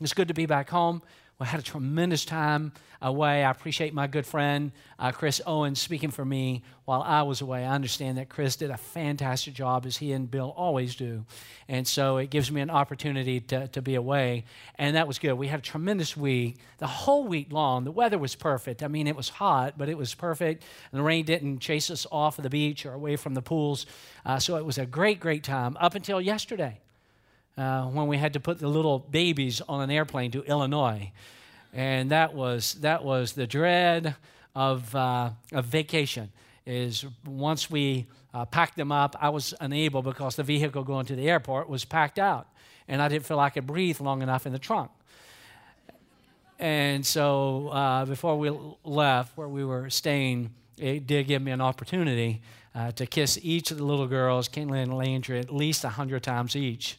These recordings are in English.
It's good to be back home. We had a tremendous time away. I appreciate my good friend uh, Chris Owens speaking for me while I was away. I understand that Chris did a fantastic job, as he and Bill always do. And so it gives me an opportunity to, to be away. And that was good. We had a tremendous week, the whole week long. The weather was perfect. I mean, it was hot, but it was perfect. And the rain didn't chase us off of the beach or away from the pools. Uh, so it was a great, great time up until yesterday uh, when we had to put the little babies on an airplane to Illinois. And that was, that was the dread of, uh, of vacation is once we uh, packed them up, I was unable because the vehicle going to the airport was packed out. And I didn't feel I could breathe long enough in the trunk. And so uh, before we left where we were staying, it did give me an opportunity uh, to kiss each of the little girls, Caitlin and Landry, at least 100 times each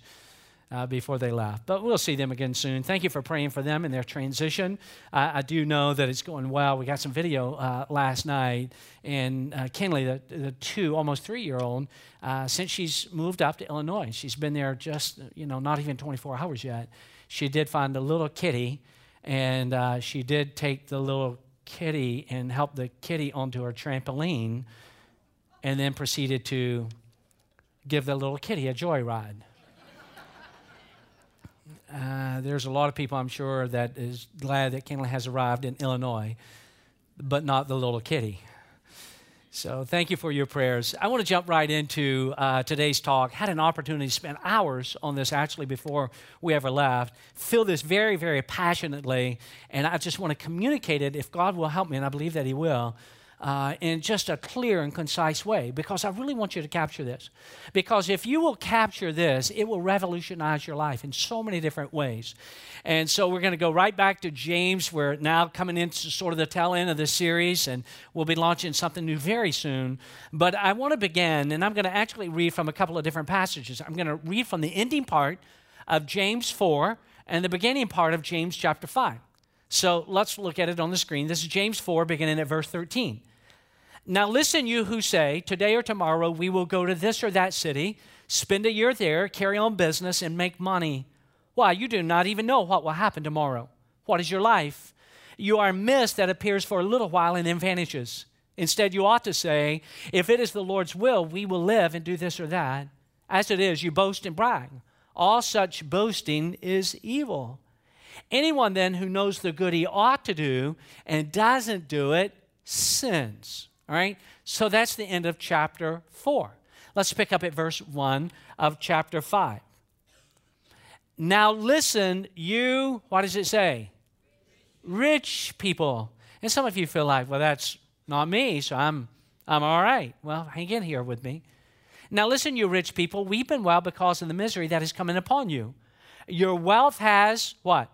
uh, before they left. But we'll see them again soon. Thank you for praying for them in their transition. Uh, I do know that it's going well. We got some video uh, last night, and uh, Kenley, the, the two, almost three year old, uh, since she's moved up to Illinois, she's been there just, you know, not even 24 hours yet. She did find a little kitty, and uh, she did take the little kitty and help the kitty onto her trampoline, and then proceeded to give the little kitty a joyride. Uh, there's a lot of people, I'm sure, that is glad that Kenley has arrived in Illinois, but not the little kitty. So thank you for your prayers. I want to jump right into uh, today's talk. Had an opportunity to spend hours on this actually before we ever left. Feel this very, very passionately, and I just want to communicate it. If God will help me, and I believe that He will, uh, in just a clear and concise way because I really want you to capture this. Because if you will capture this, it will revolutionize your life in so many different ways. And so we're going to go right back to James. We're now coming into sort of the tail end of this series, and we'll be launching something new very soon. But I want to begin, and I'm going to actually read from a couple of different passages. I'm going to read from the ending part of James 4 and the beginning part of James chapter 5. So let's look at it on the screen. This is James 4, beginning at verse 13. Now, listen, you who say, Today or tomorrow we will go to this or that city, spend a year there, carry on business, and make money. Why? You do not even know what will happen tomorrow. What is your life? You are a mist that appears for a little while and then vanishes. Instead, you ought to say, If it is the Lord's will, we will live and do this or that. As it is, you boast and brag. All such boasting is evil. Anyone then who knows the good he ought to do and doesn't do it sins. All right? So that's the end of chapter 4. Let's pick up at verse 1 of chapter 5. Now listen, you, what does it say? Rich people. And some of you feel like, well, that's not me, so I'm, I'm all right. Well, hang in here with me. Now listen, you rich people, weep and wail because of the misery that is coming upon you. Your wealth has what?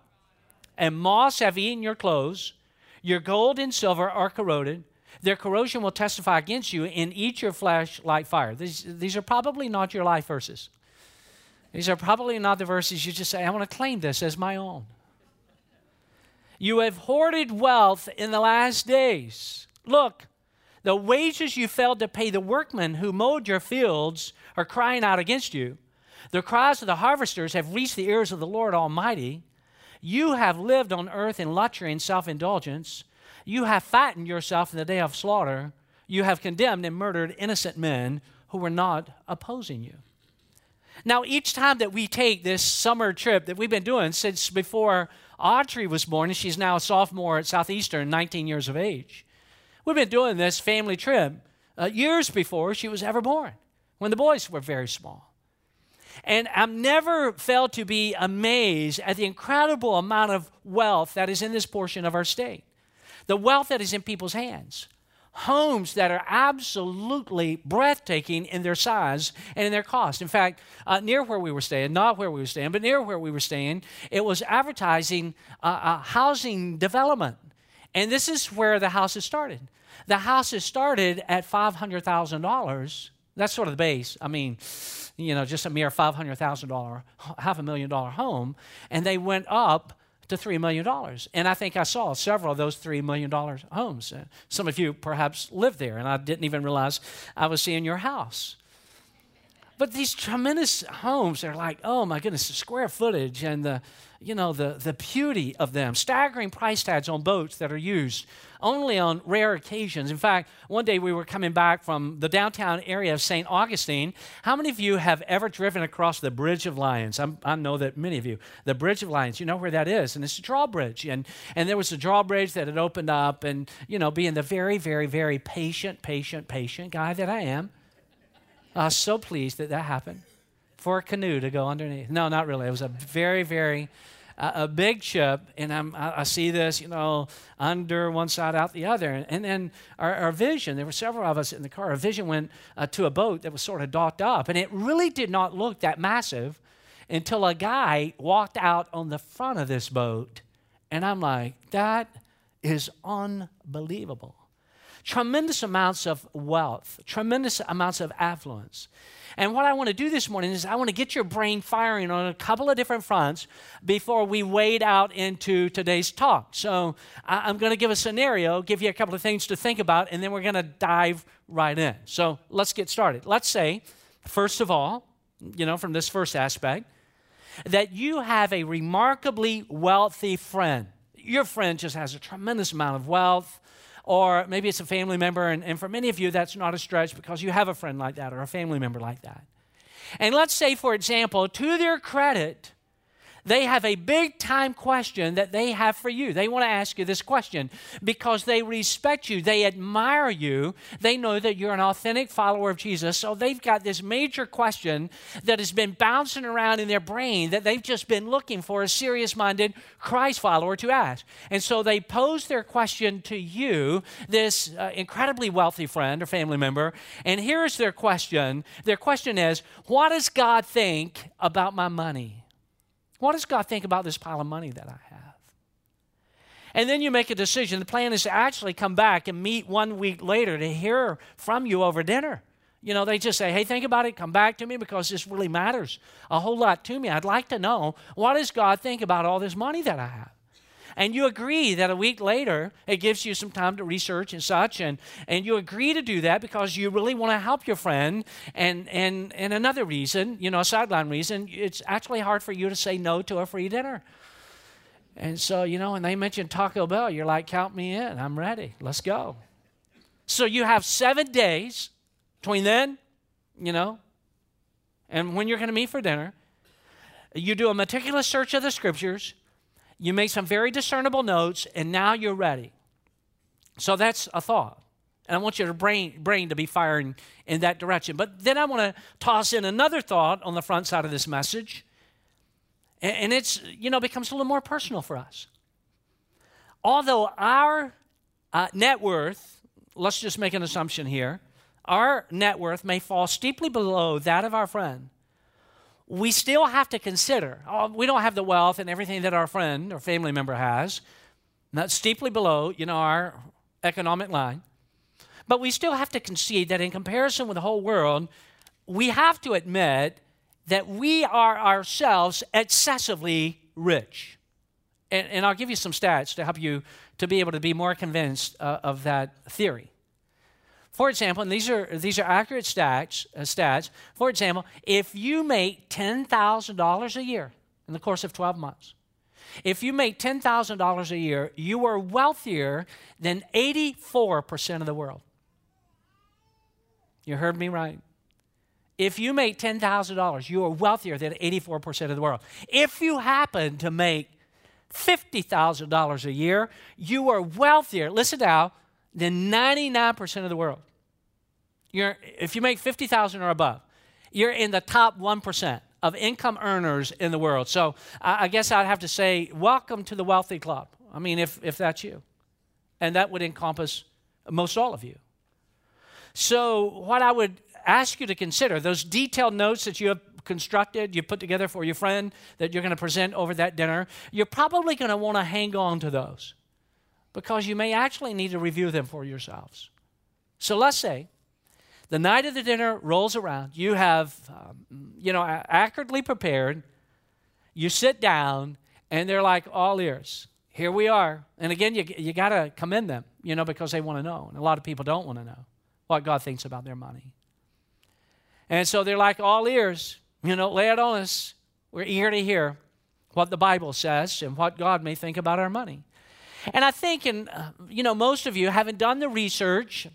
And moths have eaten your clothes. Your gold and silver are corroded their corrosion will testify against you and eat your flesh like fire. These, these are probably not your life verses. These are probably not the verses you just say, I want to claim this as my own. You have hoarded wealth in the last days. Look, the wages you failed to pay the workmen who mowed your fields are crying out against you. The cries of the harvesters have reached the ears of the Lord Almighty. You have lived on earth in luxury and self indulgence. You have fattened yourself in the day of slaughter. You have condemned and murdered innocent men who were not opposing you. Now, each time that we take this summer trip that we've been doing since before Audrey was born, and she's now a sophomore at Southeastern, 19 years of age, we've been doing this family trip uh, years before she was ever born, when the boys were very small. And I've never failed to be amazed at the incredible amount of wealth that is in this portion of our state the wealth that is in people's hands. Homes that are absolutely breathtaking in their size and in their cost. In fact, uh, near where we were staying, not where we were staying, but near where we were staying, it was advertising uh, housing development. And this is where the house is started. The house is started at $500,000. That's sort of the base. I mean, you know, just a mere $500,000, half a million dollar home. And they went up to $3 million. And I think I saw several of those $3 million homes. Uh, some of you perhaps live there, and I didn't even realize I was seeing your house. But these tremendous homes are like, oh my goodness, the square footage and the, you know, the, the beauty of them. Staggering price tags on boats that are used only on rare occasions. In fact, one day we were coming back from the downtown area of St. Augustine. How many of you have ever driven across the Bridge of Lions? I'm, i know that many of you. The Bridge of Lions, you know where that is, and it's a drawbridge. And, and there was a drawbridge that had opened up, and, you know, being the very, very, very patient, patient, patient guy that I am, I was so pleased that that happened for a canoe to go underneath. No, not really. It was a very, very a, big ship, and I'm, I, I, see this, you know, under one side, out the other. And then our, our vision, there were several of us in the car, our vision went uh, to a boat that was sort of docked up. And it really did not look that massive until a guy walked out on the front of this boat. And I'm like, that is unbelievable. Tremendous amounts of wealth, tremendous amounts of affluence. And what I want to do this morning is I want to get your brain firing on a couple of different fronts before we wade out into today's talk. So I'm going to give a scenario, give you a couple of things to think about, and then we're going to dive right in. So let's get started. Let's say, first of all, you know, from this first aspect, that you have a remarkably wealthy friend. Your friend just has a tremendous amount of wealth or maybe it's a family member. And, and for many of you, that's not a stretch because you have a friend like that or a family member like that. And let's say, for example, to their credit, they have a big time question that they have for you. They want to ask you this question because they respect you, they admire you, they know that you're an authentic follower of Jesus. So they've got this major question that has been bouncing around in their brain that they've just been looking for a serious minded Christ follower to ask. And so they pose their question to you, this uh, incredibly wealthy friend or family member. And here's their question their question is, What does God think about my money? What does God think about this pile of money that I have? And then you make a decision. The plan is to actually come back and meet one week later to hear from you over dinner. You know, they just say, hey, think about it, come back to me because this really matters a whole lot to me. I'd like to know what does God think about all this money that I have? And you agree that a week later it gives you some time to research and such and, and you agree to do that because you really want to help your friend. And, and, and another reason you know a sideline reason it's actually hard for you to say no to a free dinner. And so you know when they mention taco bell. You're like count me in. I'm ready. Let's go. So you have seven days between then you know and when you're going to meet for dinner you do a meticulous search of the scriptures you make some very discernible notes, and now you're ready. So that's a thought. And I want your brain, brain to be firing in that direction. But then I want to toss in another thought on the front side of this message. And, and it's, you know, becomes a little more personal for us. Although our uh, net worth, let's just make an assumption here, our net worth may fall steeply below that of our friend we still have to consider oh, we don't have the wealth and everything that our friend or family member has. That's steeply below, you know, our economic line. But we still have to concede that in comparison with the whole world, we have to admit that we are ourselves excessively rich. And, and I'll give you some stats to help you to be able to be more convinced uh, of that theory. For example, and these are, these are accurate stats, uh, stats. For example, if you make $10,000 a year in the course of 12 months, if you make $10,000 a year, you are wealthier than 84% of the world. You heard me right. If you make $10,000, you are wealthier than 84% of the world. If you happen to make $50,000 a year, you are wealthier, listen now, than 99% of the world. You're, if you make 50,000 or above, you're in the top 1% of income earners in the world. So I, I guess I'd have to say, welcome to the wealthy club. I mean, if, if that's you. And that would encompass most all of you. So, what I would ask you to consider, those detailed notes that you have constructed, you put together for your friend that you're going to present over that dinner, you're probably going to want to hang on to those because you may actually need to review them for yourselves. So let's say the night of the dinner rolls around, you have, um, you know, accurately prepared, you sit down, and they're like all ears. Here we are. And again, you, you got to commend them, you know, because they want to know. And a lot of people don't want to know what God thinks about their money. And so they're like all ears. You know, lay it on us. We're eager to hear what the Bible says and what God may think about our money. And I think, and uh, you know, most of you haven't done the research.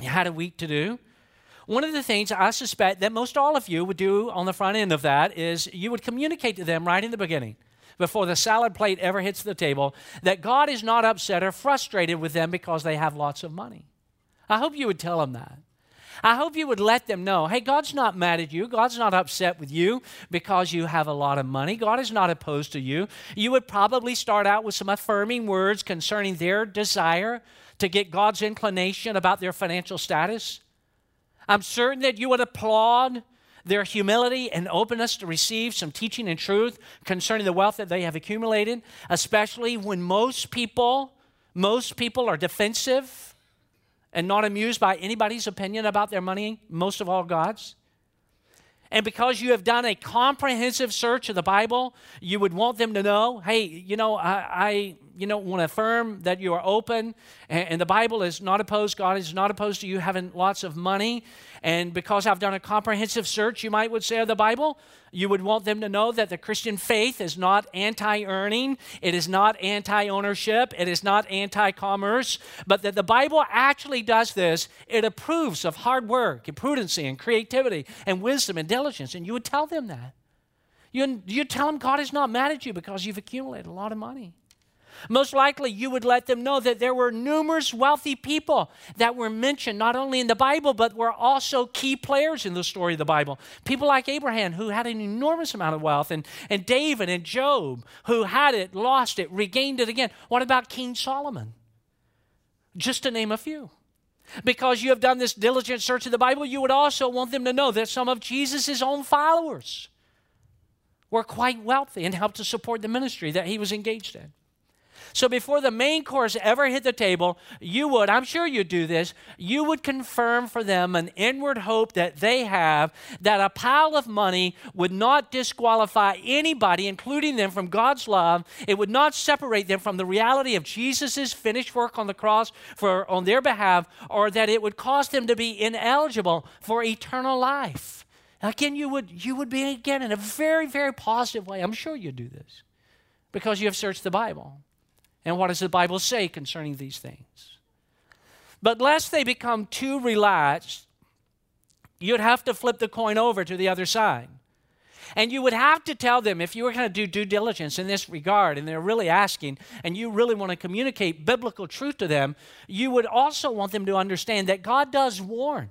You had a week to do. One of the things I suspect that most all of you would do on the front end of that is you would communicate to them right in the beginning, before the salad plate ever hits the table, that God is not upset or frustrated with them because they have lots of money. I hope you would tell them that. I hope you would let them know hey, God's not mad at you. God's not upset with you because you have a lot of money. God is not opposed to you. You would probably start out with some affirming words concerning their desire to get God's inclination about their financial status. I'm certain that you would applaud their humility and openness to receive some teaching and truth concerning the wealth that they have accumulated, especially when most people, most people are defensive and not amused by anybody's opinion about their money, most of all God's. And because you have done a comprehensive search of the Bible, you would want them to know, hey, you know, I, you know, want to affirm that you are open and, and the Bible is not opposed, God is not opposed to you having lots of money. And because I've done a comprehensive search, you might would say of the Bible, you would want them to know that the Christian faith is not anti earning, it is not anti ownership, it is not anti commerce, but that the Bible actually does this. It approves of hard work and prudency and creativity and wisdom and diligence. And you would tell them that. You, you tell them God is not mad at you because you've accumulated a lot of money. Most likely, you would let them know that there were numerous wealthy people that were mentioned not only in the Bible, but were also key players in the story of the Bible. People like Abraham, who had an enormous amount of wealth, and, and David and Job, who had it, lost it, regained it again. What about King Solomon? Just to name a few. Because you have done this diligent search of the Bible, you would also want them to know that some of Jesus' own followers were quite wealthy and helped to support the ministry that he was engaged in. So before the main course ever hit the table, you would, I'm sure you'd do this, you would confirm for them an inward hope that they have that a pile of money would not disqualify anybody, including them, from God's love. It would not separate them from the reality of Jesus' finished work on the cross for, on their behalf, or that it would cause them to be ineligible for eternal life. Again, you would, you would be, again, in a very, very positive way. I'm sure you'd do this because you have searched the Bible. And what does the Bible say concerning these things? But lest they become too relaxed, you'd have to flip the coin over to the other side. And you would have to tell them if you were going to do due diligence in this regard, and they're really asking, and you really want to communicate biblical truth to them, you would also want them to understand that God does warn.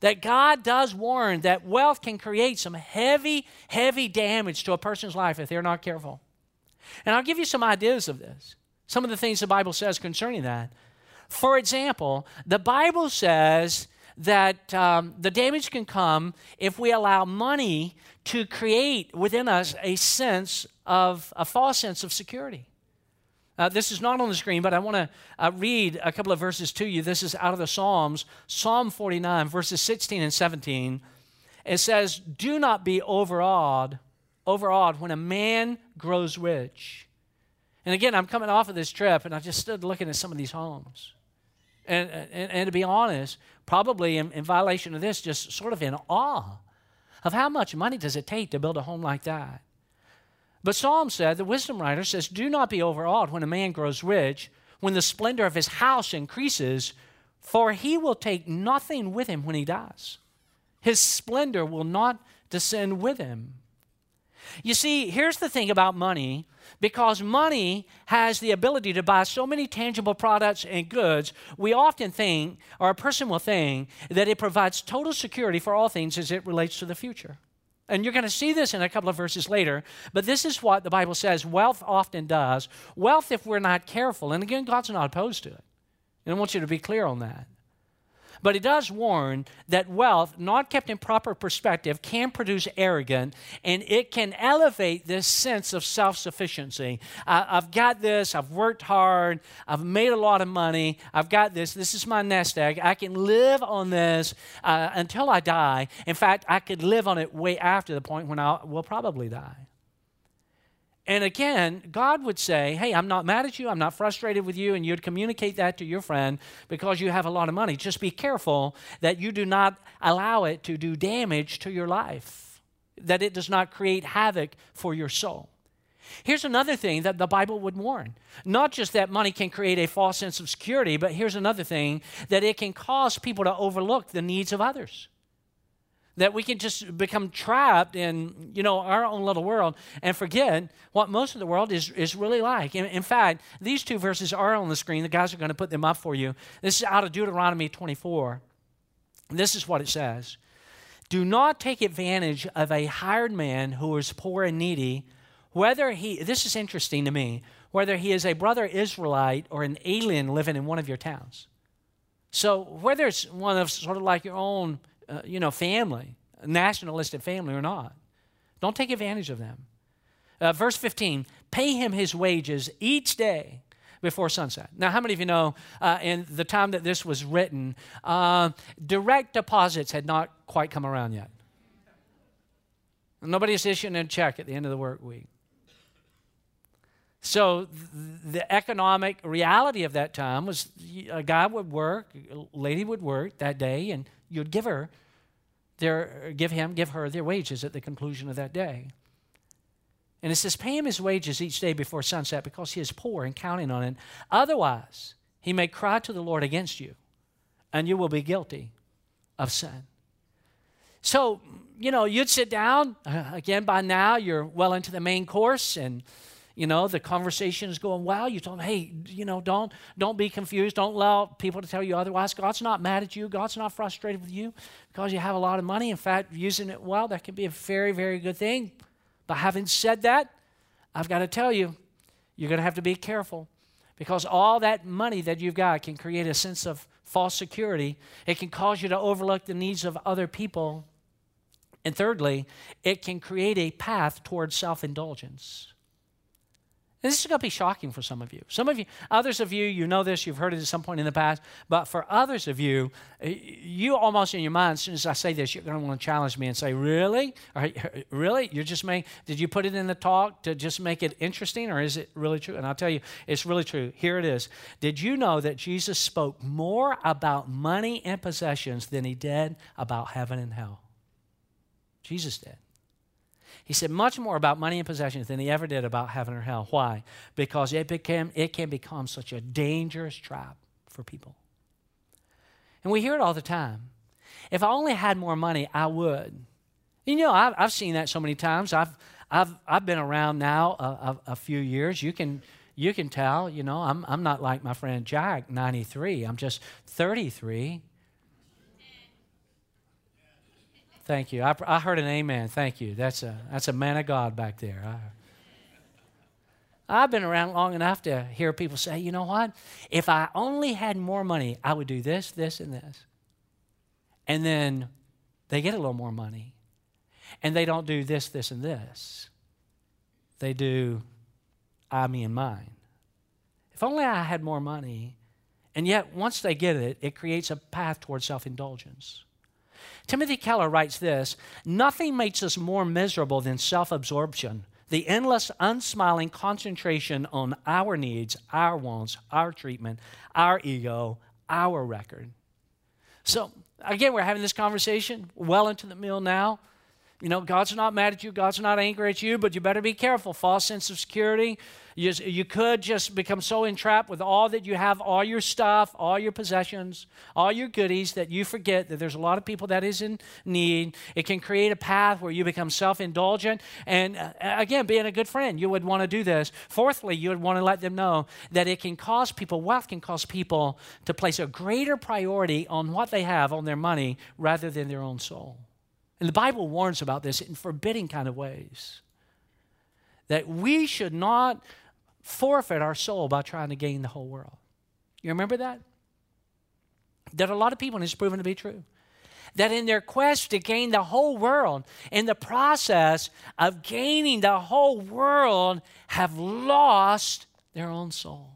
That God does warn that wealth can create some heavy, heavy damage to a person's life if they're not careful. And I'll give you some ideas of this, some of the things the Bible says concerning that. For example, the Bible says that um, the damage can come if we allow money to create within us a sense of a false sense of security. Uh, this is not on the screen, but I want to uh, read a couple of verses to you. This is out of the Psalms, Psalm 49, verses 16 and 17. It says, Do not be overawed overawed when a man grows rich. And again, I'm coming off of this trip and I just stood looking at some of these homes. And, and, and to be honest, probably in, in violation of this, just sort of in awe of how much money does it take to build a home like that. But Psalm said, the wisdom writer says, Do not be overawed when a man grows rich, when the splendor of his house increases, for he will take nothing with him when he dies. His splendor will not descend with him. You see, here's the thing about money because money has the ability to buy so many tangible products and goods, we often think, or a person will think, that it provides total security for all things as it relates to the future. And you're going to see this in a couple of verses later, but this is what the Bible says wealth often does. Wealth, if we're not careful, and again, God's not opposed to it. And I want you to be clear on that. But he does warn that wealth, not kept in proper perspective, can produce arrogance and it can elevate this sense of self sufficiency. I've got this, I've worked hard, I've made a lot of money, I've got this, this is my nest egg. I can live on this uh, until I die. In fact, I could live on it way after the point when I will probably die. And again, God would say, Hey, I'm not mad at you. I'm not frustrated with you. And you'd communicate that to your friend because you have a lot of money. Just be careful that you do not allow it to do damage to your life, that it does not create havoc for your soul. Here's another thing that the Bible would warn. Not just that money can create a false sense of security, but here's another thing that it can cause people to overlook the needs of others that we can just become trapped in you know our own little world and forget what most of the world is, is really like. In, in fact these two verses are on the screen. The guys are going to put them up for you. This is out of deuteronomy 24 this is what it says. Do not take advantage of a hired man who is poor and needy whether he this is interesting to me whether he is a brother israelite or an alien living in one of your towns. So whether it's one of sort of like your own uh, you know, family, nationalistic family or not. Don't take advantage of them. Uh, verse 15 pay him his wages each day before sunset. Now, how many of you know uh, in the time that this was written, uh, direct deposits had not quite come around yet? Nobody's issuing a check at the end of the work week. So, th- the economic reality of that time was a guy would work, a lady would work that day, and you'd give her their, give him, give her their wages at the conclusion of that day. And it says, pay him his wages each day before sunset because he is poor and counting on it. Otherwise, he may cry to the Lord against you, and you will be guilty of sin. So, you know, you'd sit down. Uh, again, by now, you're well into the main course, and you know the conversation is going well. You tell them hey you know don't don't be confused. Don't allow people to tell you otherwise. God's not mad at you. God's not frustrated with you because you have a lot of money. In fact using it well that can be a very very good thing. But having said that i've got to tell you you're going to have to be careful because all that money that you've got can create a sense of false security. It can cause you to overlook the needs of other people. And thirdly it can create a path towards self-indulgence this is going to be shocking for some of you. Some of you, others of you, you know this, you've heard it at some point in the past, but for others of you, you almost in your mind, as soon as I say this, you're going to want to challenge me and say, Really? really? You're just making, did you put it in the talk to just make it interesting, or is it really true? And I'll tell you, it's really true. Here it is. Did you know that Jesus spoke more about money and possessions than he did about heaven and hell? Jesus did. He said much more about money and possessions than he ever did about heaven or hell. Why? Because it, became, it can become such a dangerous trap for people. And we hear it all the time. If I only had more money, I would. You know, I've, I've seen that so many times. I've, I've, I've been around now a, a, a few years. You can, you can tell, you know, I'm, I'm not like my friend Jack, 93. I'm just 33. Thank you. I, I heard an amen. Thank you. That's a, that's a man of God back there. I, I've been around long enough to hear people say, you know what? If I only had more money, I would do this, this, and this. And then they get a little more money. And they don't do this, this, and this. They do I, me, and mine. If only I had more money. And yet, once they get it, it creates a path towards self indulgence. Timothy Keller writes this Nothing makes us more miserable than self absorption, the endless, unsmiling concentration on our needs, our wants, our treatment, our ego, our record. So, again, we're having this conversation well into the meal now. You know, God's not mad at you, God's not angry at you, but you better be careful. False sense of security, you, you could just become so entrapped with all that you have, all your stuff, all your possessions, all your goodies, that you forget that there's a lot of people that is in need. It can create a path where you become self indulgent. And uh, again, being a good friend, you would want to do this. Fourthly, you would want to let them know that it can cause people, wealth can cause people to place a greater priority on what they have, on their money, rather than their own soul. And the Bible warns about this in forbidding kind of ways. That we should not forfeit our soul by trying to gain the whole world. You remember that? That a lot of people, and it's proven to be true, that in their quest to gain the whole world, in the process of gaining the whole world, have lost their own soul.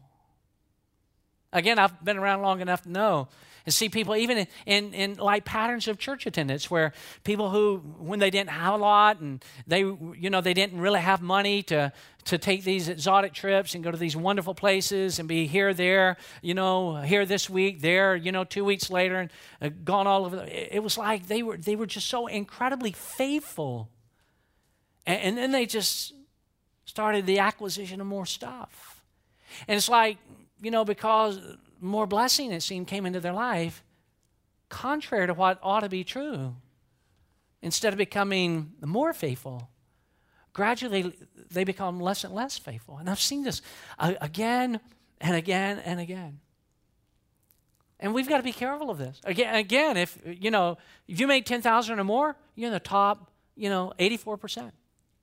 Again, I've been around long enough to know and see people even in, in, in, like patterns of church attendance where people who when they didn't have a lot and they you know they didn't really have money to to take these exotic trips and go to these wonderful places and be here there you know here this week there you know two weeks later and uh, gone all over the, it was like they were they were just so incredibly faithful. And, and then they just started the acquisition of more stuff. And it's like you know because more blessing, it seemed, came into their life, contrary to what ought to be true. Instead of becoming more faithful, gradually they become less and less faithful. And I've seen this again and again and again. And we've got to be careful of this. Again, again if you know, if you make 10,000 or more, you're in the top, you know, 84%.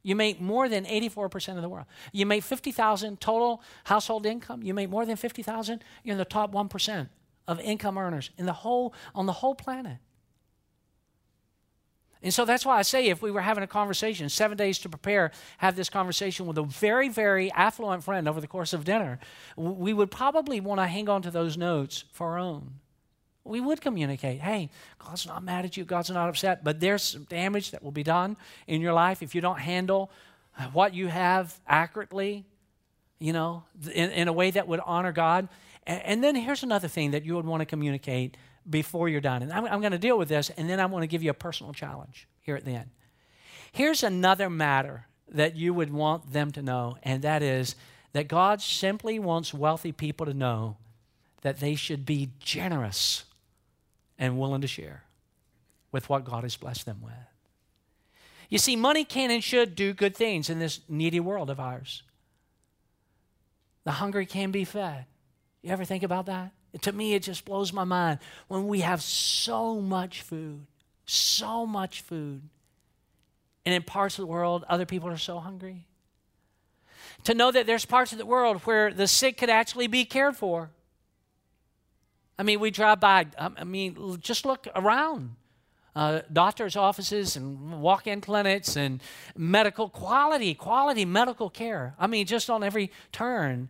You make more than 84% of the world. You make 50,000 total household income, you make more than 50,000, you're in the top 1% of income earners in the whole on the whole planet. And so that's why I say if we were having a conversation, seven days to prepare, have this conversation with a very, very affluent friend over the course of dinner, we would probably want to hang on to those notes for our own we would communicate hey god's not mad at you. God's not upset. But there's some damage that will be done in your life if you don't handle what you have accurately you know in, in a way that would honor god. And, and, then here's another thing that you would want to communicate before you're done. And i'm, I'm going to deal with this and then i want to give you a personal challenge here at the end. Here's another matter that you would want them to know and that is that god simply wants wealthy people to know that they should be generous and willing to share with what God has blessed them with. You see, money can and should do good things in this needy world of ours. The hungry can be fed. You ever think about that? To me, it just blows my mind when we have so much food, so much food, and in parts of the world, other people are so hungry. To know that there's parts of the world where the sick could actually be cared for I mean, we drive by, um, I mean, just look around. Uh, doctors' offices and walk in clinics and medical quality, quality medical care. I mean, just on every turn.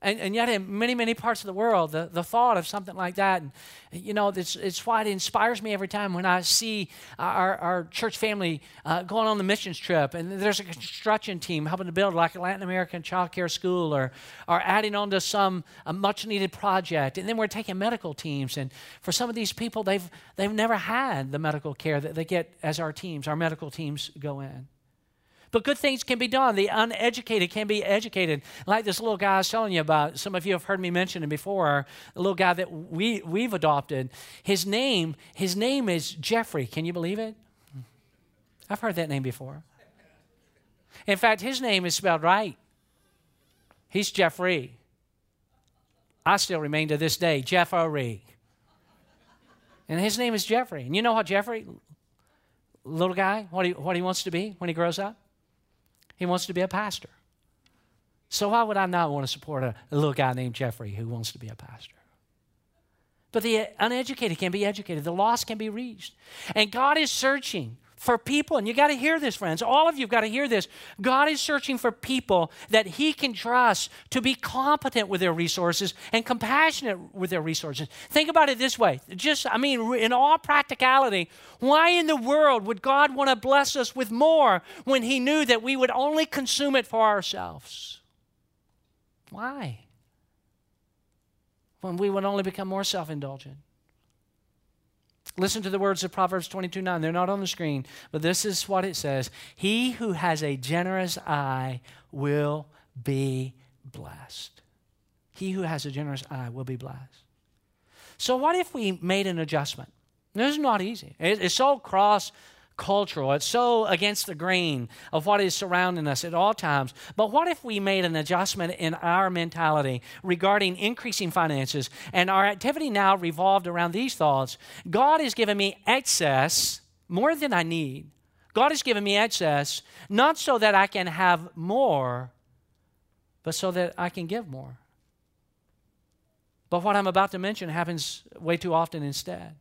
And, and, yet, in many, many parts of the world, the, the thought of something like that, and, you know, it's, it's why it inspires me every time when I see our, our church family uh, going on the missions trip, and there's a construction team helping to build like a Latin American child care school or, or adding on to some much needed project. And then we're taking medical teams. And for some of these people, they've, they've never had the medical care that they get as our teams, our medical teams go in. But good things can be done. The uneducated can be educated. Like this little guy I was telling you about. Some of you have heard me mention him before. The little guy that we, we've adopted. His name, his name is Jeffrey. Can you believe it? I've heard that name before. In fact, his name is spelled right. He's Jeffrey. I still remain to this day Jeff Jeffrey. And his name is Jeffrey. And you know what Jeffrey, little guy, what he, what he wants to be when he grows up? He wants to be a pastor. So why would I not want to support a, a little guy named Jeffrey who wants to be a pastor? But the uneducated can be educated, the lost can be reached. And God is searching for people, and you got to hear this, friends. All of you got to hear this. God is searching for people that He can trust to be competent with their resources and compassionate with their resources. Think about it this way just, I mean, in all practicality, why in the world would God want to bless us with more when He knew that we would only consume it for ourselves? Why? When we would only become more self indulgent. Listen to the words of Proverbs 22 9. They're not on the screen, but this is what it says He who has a generous eye will be blessed. He who has a generous eye will be blessed. So, what if we made an adjustment? This is not easy. It's so cross cultural. It's so against the grain of what is surrounding us at all times. But what if we made an adjustment in our mentality regarding increasing finances and our activity now revolved around these thoughts? God has given me excess, more than I need. God has given me excess, not so that I can have more, but so that I can give more. But what I'm about to mention happens way too often instead.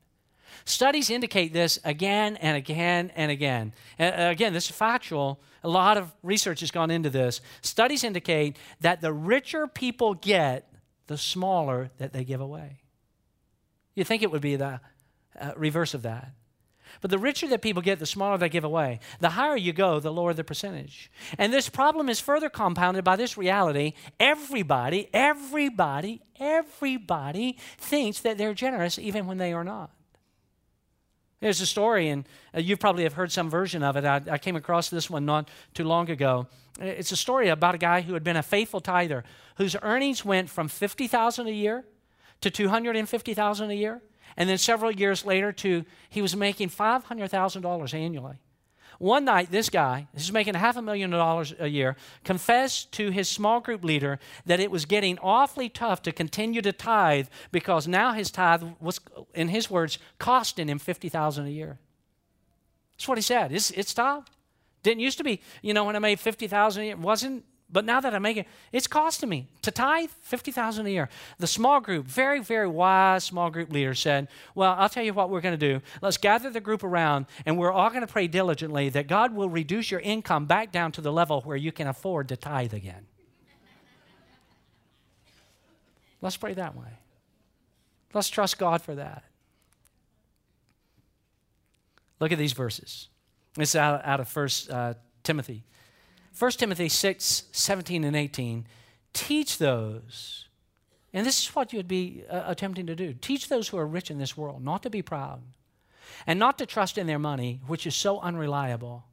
Studies indicate this again and again and again. And again, this is factual. A lot of research has gone into this. Studies indicate that the richer people get, the smaller that they give away. You think it would be the uh, reverse of that. But the richer that people get, the smaller they give away. The higher you go, the lower the percentage. And this problem is further compounded by this reality everybody, everybody, everybody thinks that they're generous even when they are not. There's a story, and uh, you probably have heard some version of it. I, I came across this one not too long ago. It's a story about a guy who had been a faithful tither, whose earnings went from 50000 a year to 250000 a year and then several years later, to he was making $500,000 annually. One night, this guy, this is making half a million dollars a year, confessed to his small group leader that it was getting awfully tough to continue to tithe because now his tithe was, in his words, costing him 50000 a year. That's what he said. It's, it's tough. Didn't used to be, you know, when I made 50000 a year, it wasn't but now that I make it, it's costing me to tithe 50000 a year. The small group, very, very wise small group leader said, Well, I'll tell you what we're going to do. Let's gather the group around, and we're all going to pray diligently that God will reduce your income back down to the level where you can afford to tithe again. Let's pray that way. Let's trust God for that. Look at these verses. It's out, out of First uh, Timothy 1 Timothy 6, 17 and 18, teach those, and this is what you would be uh, attempting to do teach those who are rich in this world not to be proud and not to trust in their money, which is so unreliable.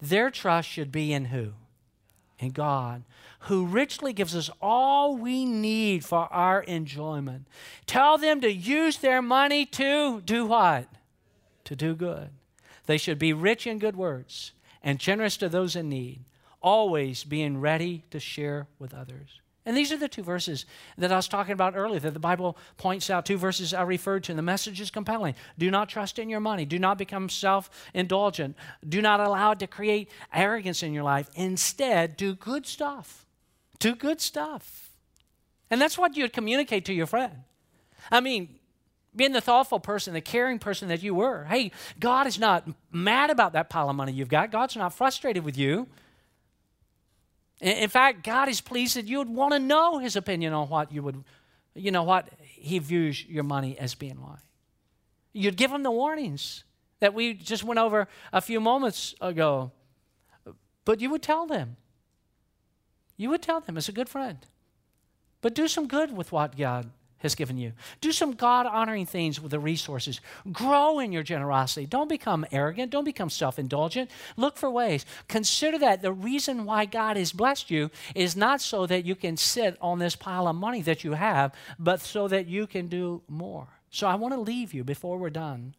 Their trust should be in who? In God, who richly gives us all we need for our enjoyment. Tell them to use their money to do what? To do good. They should be rich in good words and generous to those in need always being ready to share with others. And these are the two verses that I was talking about earlier that the Bible points out. Two verses I referred to, and the message is compelling. Do not trust in your money. Do not become self indulgent. Do not allow it to create arrogance in your life. Instead, do good stuff. Do good stuff. And that's what you'd communicate to your friend. I mean, being the thoughtful person, the caring person that you were. Hey, God is not mad about that pile of money you've got, God's not frustrated with you. In fact, God is pleased that you would want to know his opinion on what you would, you know, what he views your money as being like. You'd give him the warnings that we just went over a few moments ago. But you would tell them. You would tell them as a good friend. But do some good with what God has given you. Do some God honoring things with the resources. Grow in your generosity. Don't become arrogant. Don't become self indulgent. Look for ways. Consider that the reason why God has blessed you is not so that you can sit on this pile of money that you have, but so that you can do more. So I want to leave you before we're done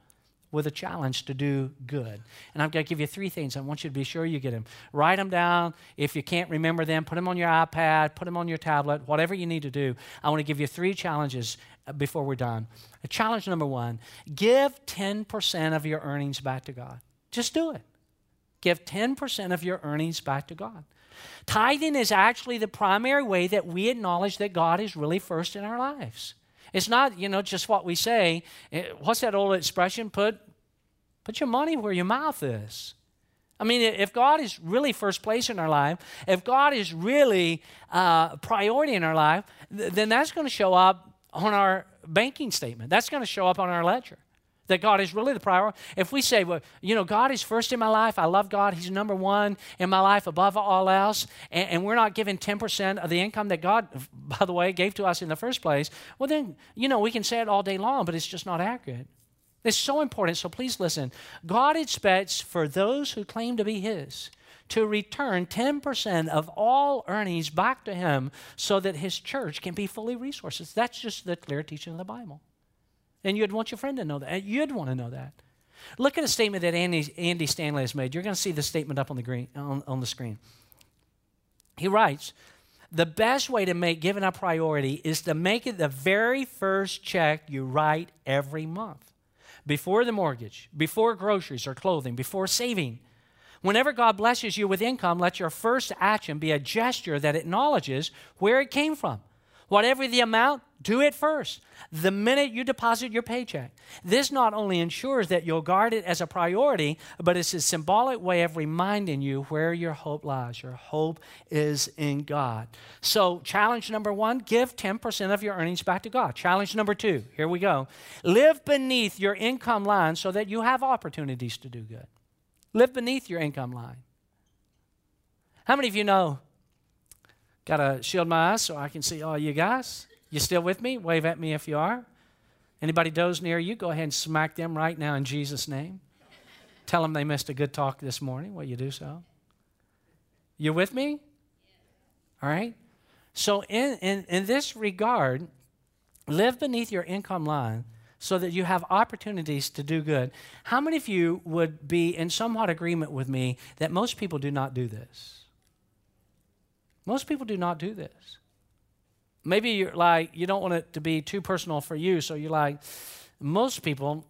with a challenge to do good. And I'm going to give you three things. I want you to be sure you get them. Write them down. If you can't remember them, put them on your iPad, put them on your tablet, whatever you need to do. I want to give you three challenges uh, before we're done. Challenge number one give 10% of your earnings back to God. Just do it. Give 10% of your earnings back to God. Tithing is actually the primary way that we acknowledge that God is really first in our lives. It's not, you know, just what we say. Eh, what's that old expression? Put, put your money where your mouth is. I mean, if God is really first place in our life, if God is really uh, priority in our life, th- then that's going to show up on our banking statement. That's going to show up on our ledger that God is really the priority. If we say, well, you know, God is first in my life, I love God, He's number one in my life above all else, and, and, we're not giving 10% of the income that God, by the way, gave to us in the first place, well, then, you know, we can say it all day long, but it's just not accurate. It's so important, so please listen. God expects for those who claim to be His to return 10% of all earnings back to Him so that His church can be fully resourced. That's just the clear teaching of the Bible. And you'd want your friend to know that. You'd want to know that. Look at a statement that Andy, Andy Stanley has made. You're going to see the statement up on the, green, on, on the screen. He writes, the best way to make giving a priority is to make it the very first check you write every month. Before the mortgage, before groceries or clothing, before saving. Whenever God blesses you with income, let your first action be a gesture that acknowledges where it came from Whatever the amount, do it first. The minute you deposit your paycheck. This not only ensures that you'll guard it as a priority, but it's a symbolic way of reminding you where your hope lies. Your hope is in God. So, challenge number one give 10% of your earnings back to God. Challenge number two, here we go. Live beneath your income line so that you have opportunities to do good. Live beneath your income line. How many of you know Got to shield my eyes so I can see all you guys. You still with me? Wave at me if you are. Anybody doze near you, go ahead and smack them right now in Jesus' name. Tell them they missed a good talk this morning. Will you do so? You with me? All right? So, in, in, in this regard, live beneath your income line so that you have opportunities to do good. How many of you would be in somewhat agreement with me that most people do not do this? Most people do not do this. Maybe you're like, you don't want it to be too personal for you, so you're like, most people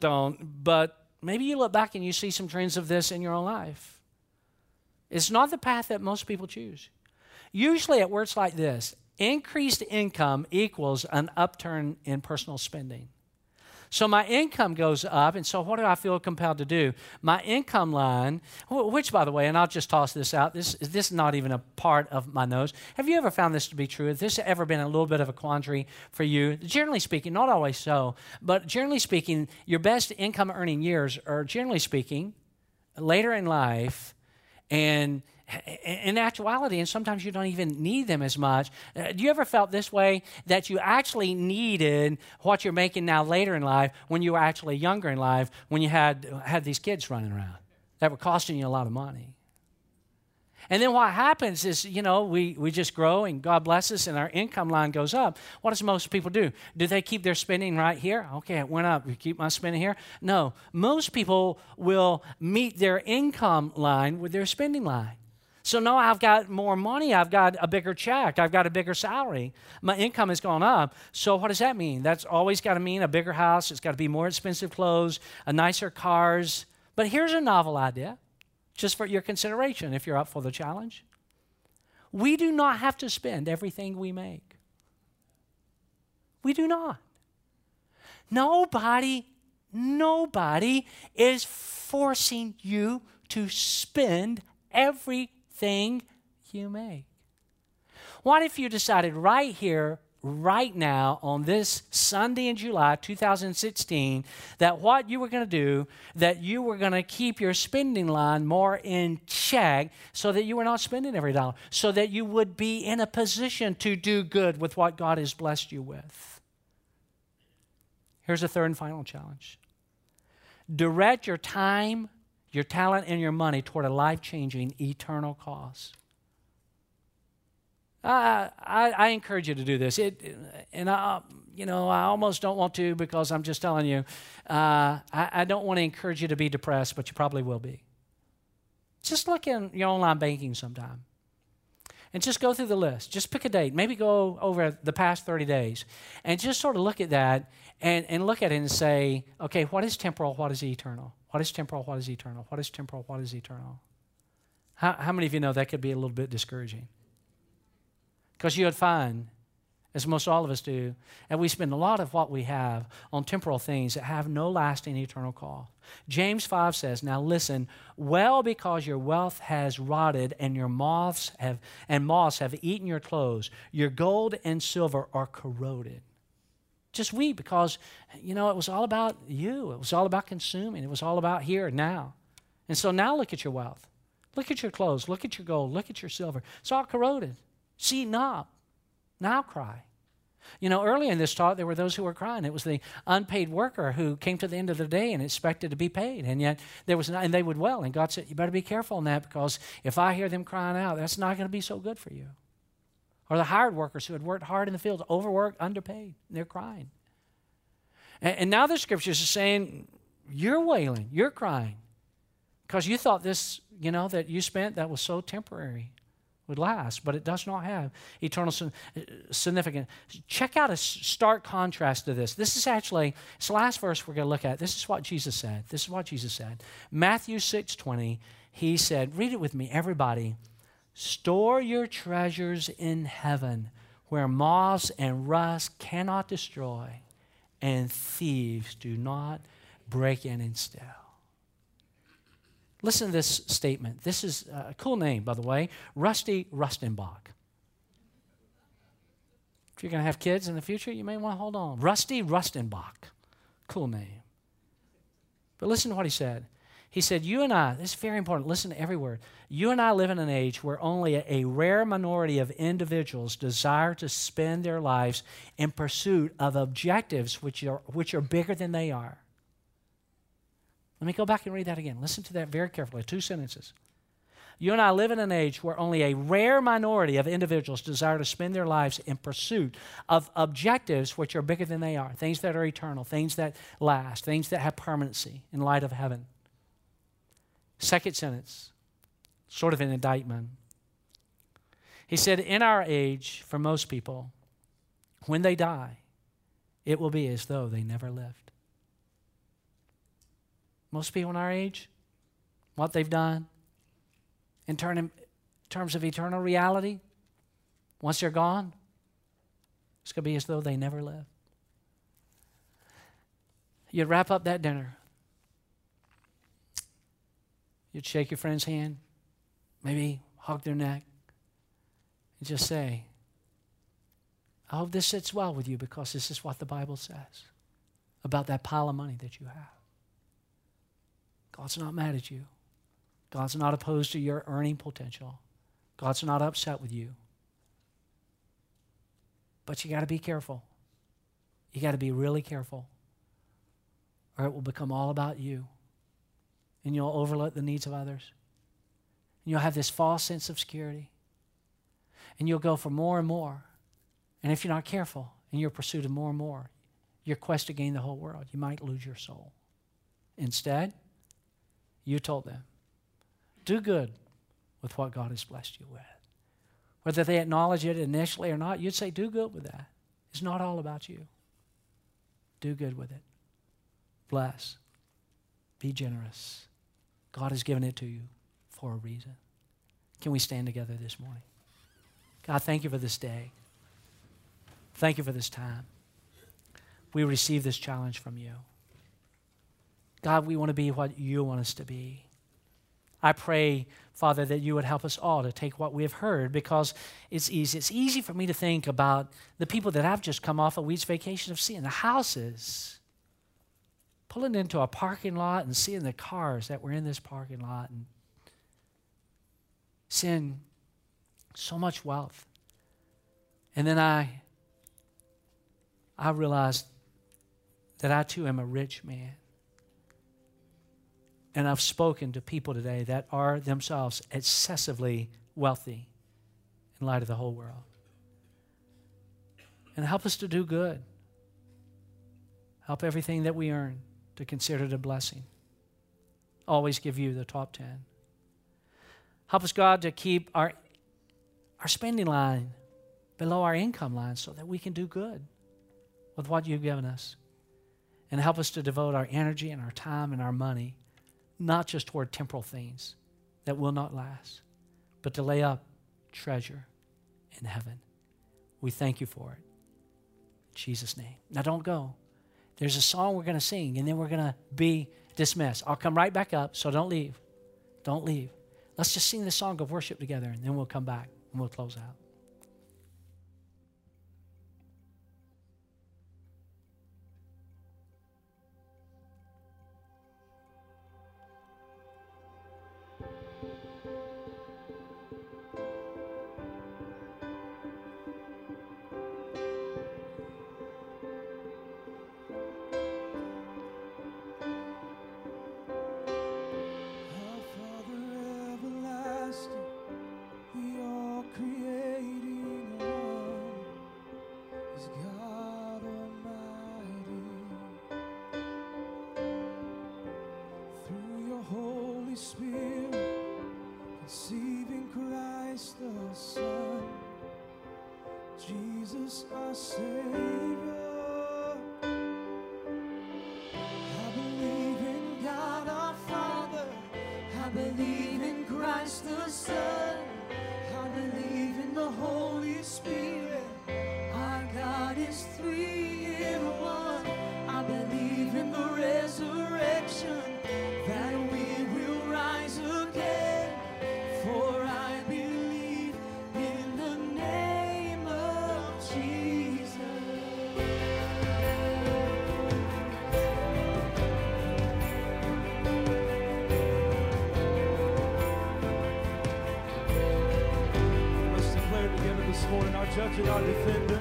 don't, but maybe you look back and you see some trends of this in your own life. It's not the path that most people choose. Usually it works like this increased income equals an upturn in personal spending. So my income goes up, and so what do I feel compelled to do? My income line, which by the way, and I'll just toss this out, this, is this is not even a part of my nose. Have you ever found this to be true? Has this ever been a little bit of a quandary for you? Generally speaking, not always so, but generally speaking, your best income earning years are generally speaking later in life, and in actuality, and sometimes you don't even need them as much. Uh, do you ever felt this way that you actually needed what you're making now later in life when you were actually younger in life when you had had these kids running around that were costing you a lot of money? And then what happens is, you know, we, we just grow and God bless us and our income line goes up. What does most people do? Do they keep their spending right here? Okay, it went up. We keep my spending here? No. Most people will meet their income line with their spending line. So now I've got more money. I've got a bigger check. I've got a bigger salary. My income has gone up. So what does that mean? That's always got to mean a bigger house. It's got to be more expensive clothes, a nicer cars. But here's a novel idea, just for your consideration if you're up for the challenge. We do not have to spend everything we make. We do not. Nobody, nobody is forcing you to spend every thing you make. What if you decided right here, right now, on this Sunday in July 2016, that what you were going to do, that you were going to keep your spending line more in check so that you were not spending every dollar, so that you would be in a position to do good with what God has blessed you with? Here's a third and final challenge direct your time your talent and your money toward a life changing, eternal cause. I, I, I, encourage you to do this. It, and I, you know, I almost don't want to because I'm just telling you, uh, I, I don't want to encourage you to be depressed, but you probably will be. Just look in your online banking sometime and just go through the list. Just pick a date. Maybe go over the past 30 days and just sort of look at that and, and look at it and say, okay, what is temporal? What is eternal? What is temporal? What is eternal? What is temporal? What is eternal? How, how many of you know that could be a little bit discouraging? Because you would find, as most all of us do, and we spend a lot of what we have on temporal things that have no lasting eternal call. James 5 says, Now listen, well, because your wealth has rotted and your moths have and moths have eaten your clothes, your gold and silver are corroded. Just weep because, you know, it was all about you. It was all about consuming. It was all about here and now. And so now look at your wealth. Look at your clothes. Look at your gold. Look at your silver. It's all corroded. See, not. Now cry. You know, early in this talk, there were those who were crying. It was the unpaid worker who came to the end of the day and expected to be paid, and yet there was, not, and they would well. And God said, "You better be careful on that because if I hear them crying out, that's not going to be so good for you." Or the hired workers who had worked hard in the field, overworked, underpaid. They're crying. And, and now the scriptures are saying, you're wailing, you're crying. Because you thought this, you know, that you spent that was so temporary would last, but it does not have eternal significance. Check out a stark contrast to this. This is actually, it's the last verse we're going to look at. This is what Jesus said. This is what Jesus said. Matthew 6 20, he said, read it with me, everybody. Store your treasures in heaven where moths and rust cannot destroy, and thieves do not break in and steal. Listen to this statement. This is uh, a cool name, by the way Rusty Rustenbach. If you're going to have kids in the future, you may want to hold on. Rusty Rustenbach. Cool name. But listen to what he said. He said, You and I, this is very important, listen to every word. You and I live in an age where only a, a rare minority of individuals desire to spend their lives in pursuit of objectives which are, which are bigger than they are. Let me go back and read that again. Listen to that very carefully. Two sentences. You and I live in an age where only a rare minority of individuals desire to spend their lives in pursuit of objectives which are bigger than they are, things that are eternal, things that last, things that have permanency in light of heaven. Second sentence, sort of an indictment. He said, In our age, for most people, when they die, it will be as though they never lived. Most people in our age, what they've done, in, turn, in terms of eternal reality, once they're gone, it's going to be as though they never lived. You'd wrap up that dinner. You'd shake your friend's hand, maybe hug their neck, and just say, I hope this sits well with you because this is what the Bible says about that pile of money that you have. God's not mad at you. God's not opposed to your earning potential. God's not upset with you. But you got to be careful. You got to be really careful, or it will become all about you. And you'll overlook the needs of others. And you'll have this false sense of security. And you'll go for more and more. And if you're not careful in your pursuit of more and more, your quest to gain the whole world, you might lose your soul. Instead, you told them, do good with what God has blessed you with. Whether they acknowledge it initially or not, you'd say, do good with that. It's not all about you. Do good with it. Bless. Be generous. God has given it to you for a reason. Can we stand together this morning? God, thank you for this day. Thank you for this time. We receive this challenge from you. God, we want to be what you want us to be. I pray, Father, that you would help us all to take what we have heard because it's easy. It's easy for me to think about the people that I've just come off a week's vacation of seeing the houses, pulling into a parking lot and seeing the cars that were in this parking lot and seeing so much wealth. And then I I realized that I too am a rich man. And I've spoken to people today that are themselves excessively wealthy in light of the whole world. And help us to do good. Help everything that we earn to consider it a blessing. Always give you the top 10. Help us, God, to keep our, our spending line below our income line so that we can do good with what you've given us. And help us to devote our energy and our time and our money not just toward temporal things that will not last, but to lay up treasure in heaven. We thank you for it. In Jesus' name. Now don't go. There's a song we're going to sing, and then we're going to be dismissed. I'll come right back up, so don't leave. Don't leave. Let's just sing the song of worship together, and then we'll come back and we'll close out. The Son. Jesus our Savior. I believe in God our Father, I believe in Christ the Holy Spirit. touching our defender.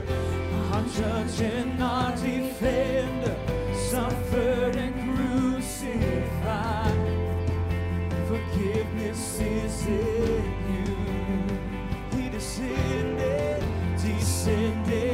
our Judge and our defender, suffered and crucified. Forgiveness is in you. He descended, descended.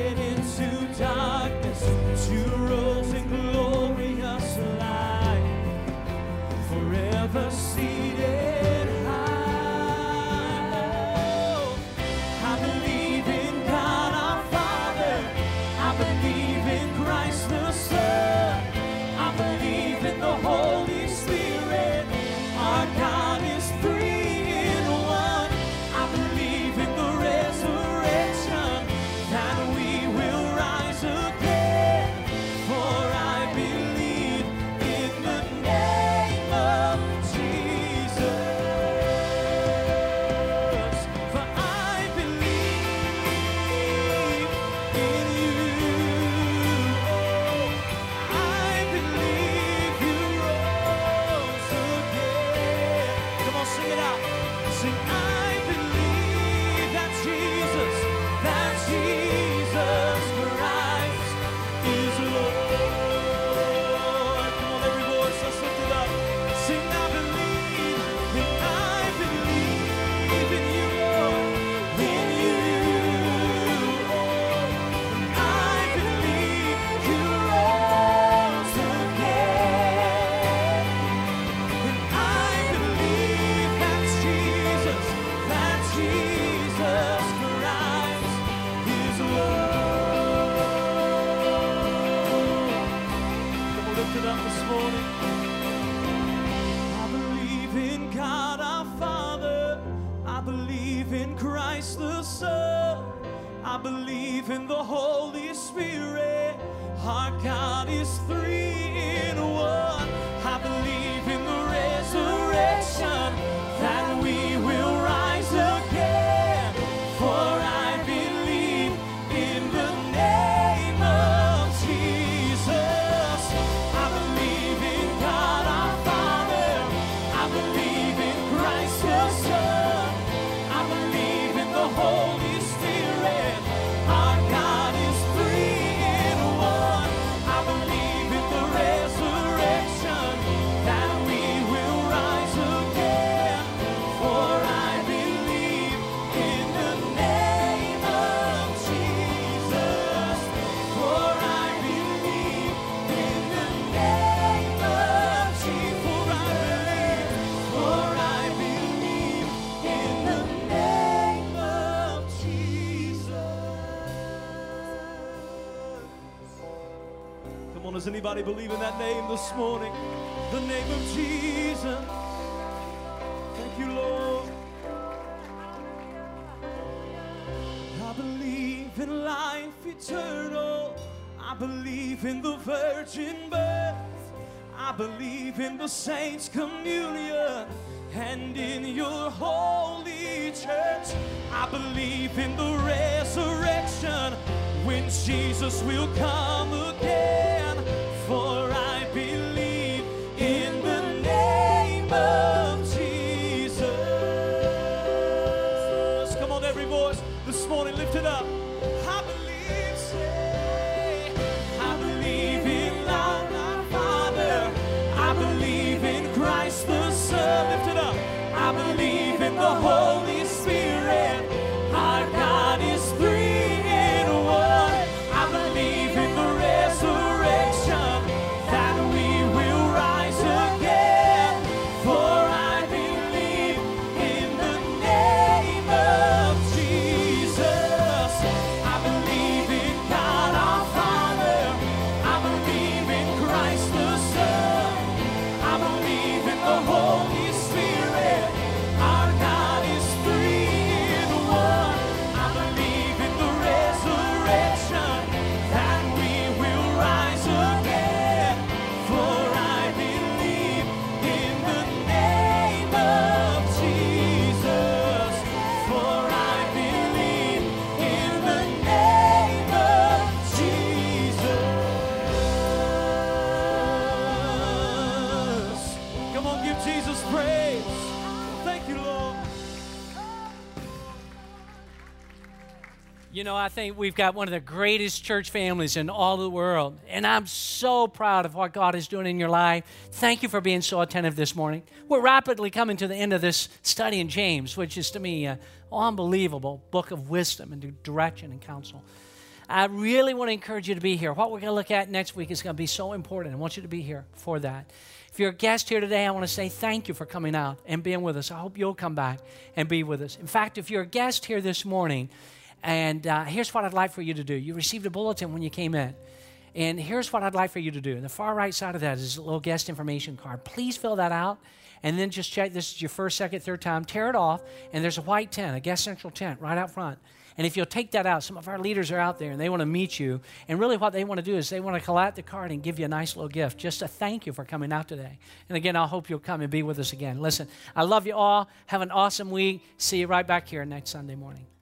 the Holy Spirit. Does anybody believe in that name this morning? The name of Jesus. Thank you, Lord. I believe in life eternal. I believe in the virgin birth. I believe in the saints' communion and in your holy church. I believe in the resurrection when Jesus will come again. You know, I think we've got one of the greatest church families in all the world. And I'm so proud of what God is doing in your life. Thank you for being so attentive this morning. We're rapidly coming to the end of this study in James, which is to me an unbelievable book of wisdom and direction and counsel. I really want to encourage you to be here. What we're going to look at next week is going to be so important. I want you to be here for that. If you're a guest here today, I want to say thank you for coming out and being with us. I hope you'll come back and be with us. In fact, if you're a guest here this morning, and uh, here's what I'd like for you to do. You received a bulletin when you came in. And here's what I'd like for you to do. And the far right side of that is a little guest information card. Please fill that out and then just check this is your first, second, third time. Tear it off, and there's a white tent, a guest central tent right out front. And if you'll take that out, some of our leaders are out there and they want to meet you. And really, what they want to do is they want to collect the card and give you a nice little gift, just a thank you for coming out today. And again, I hope you'll come and be with us again. Listen, I love you all. Have an awesome week. See you right back here next Sunday morning.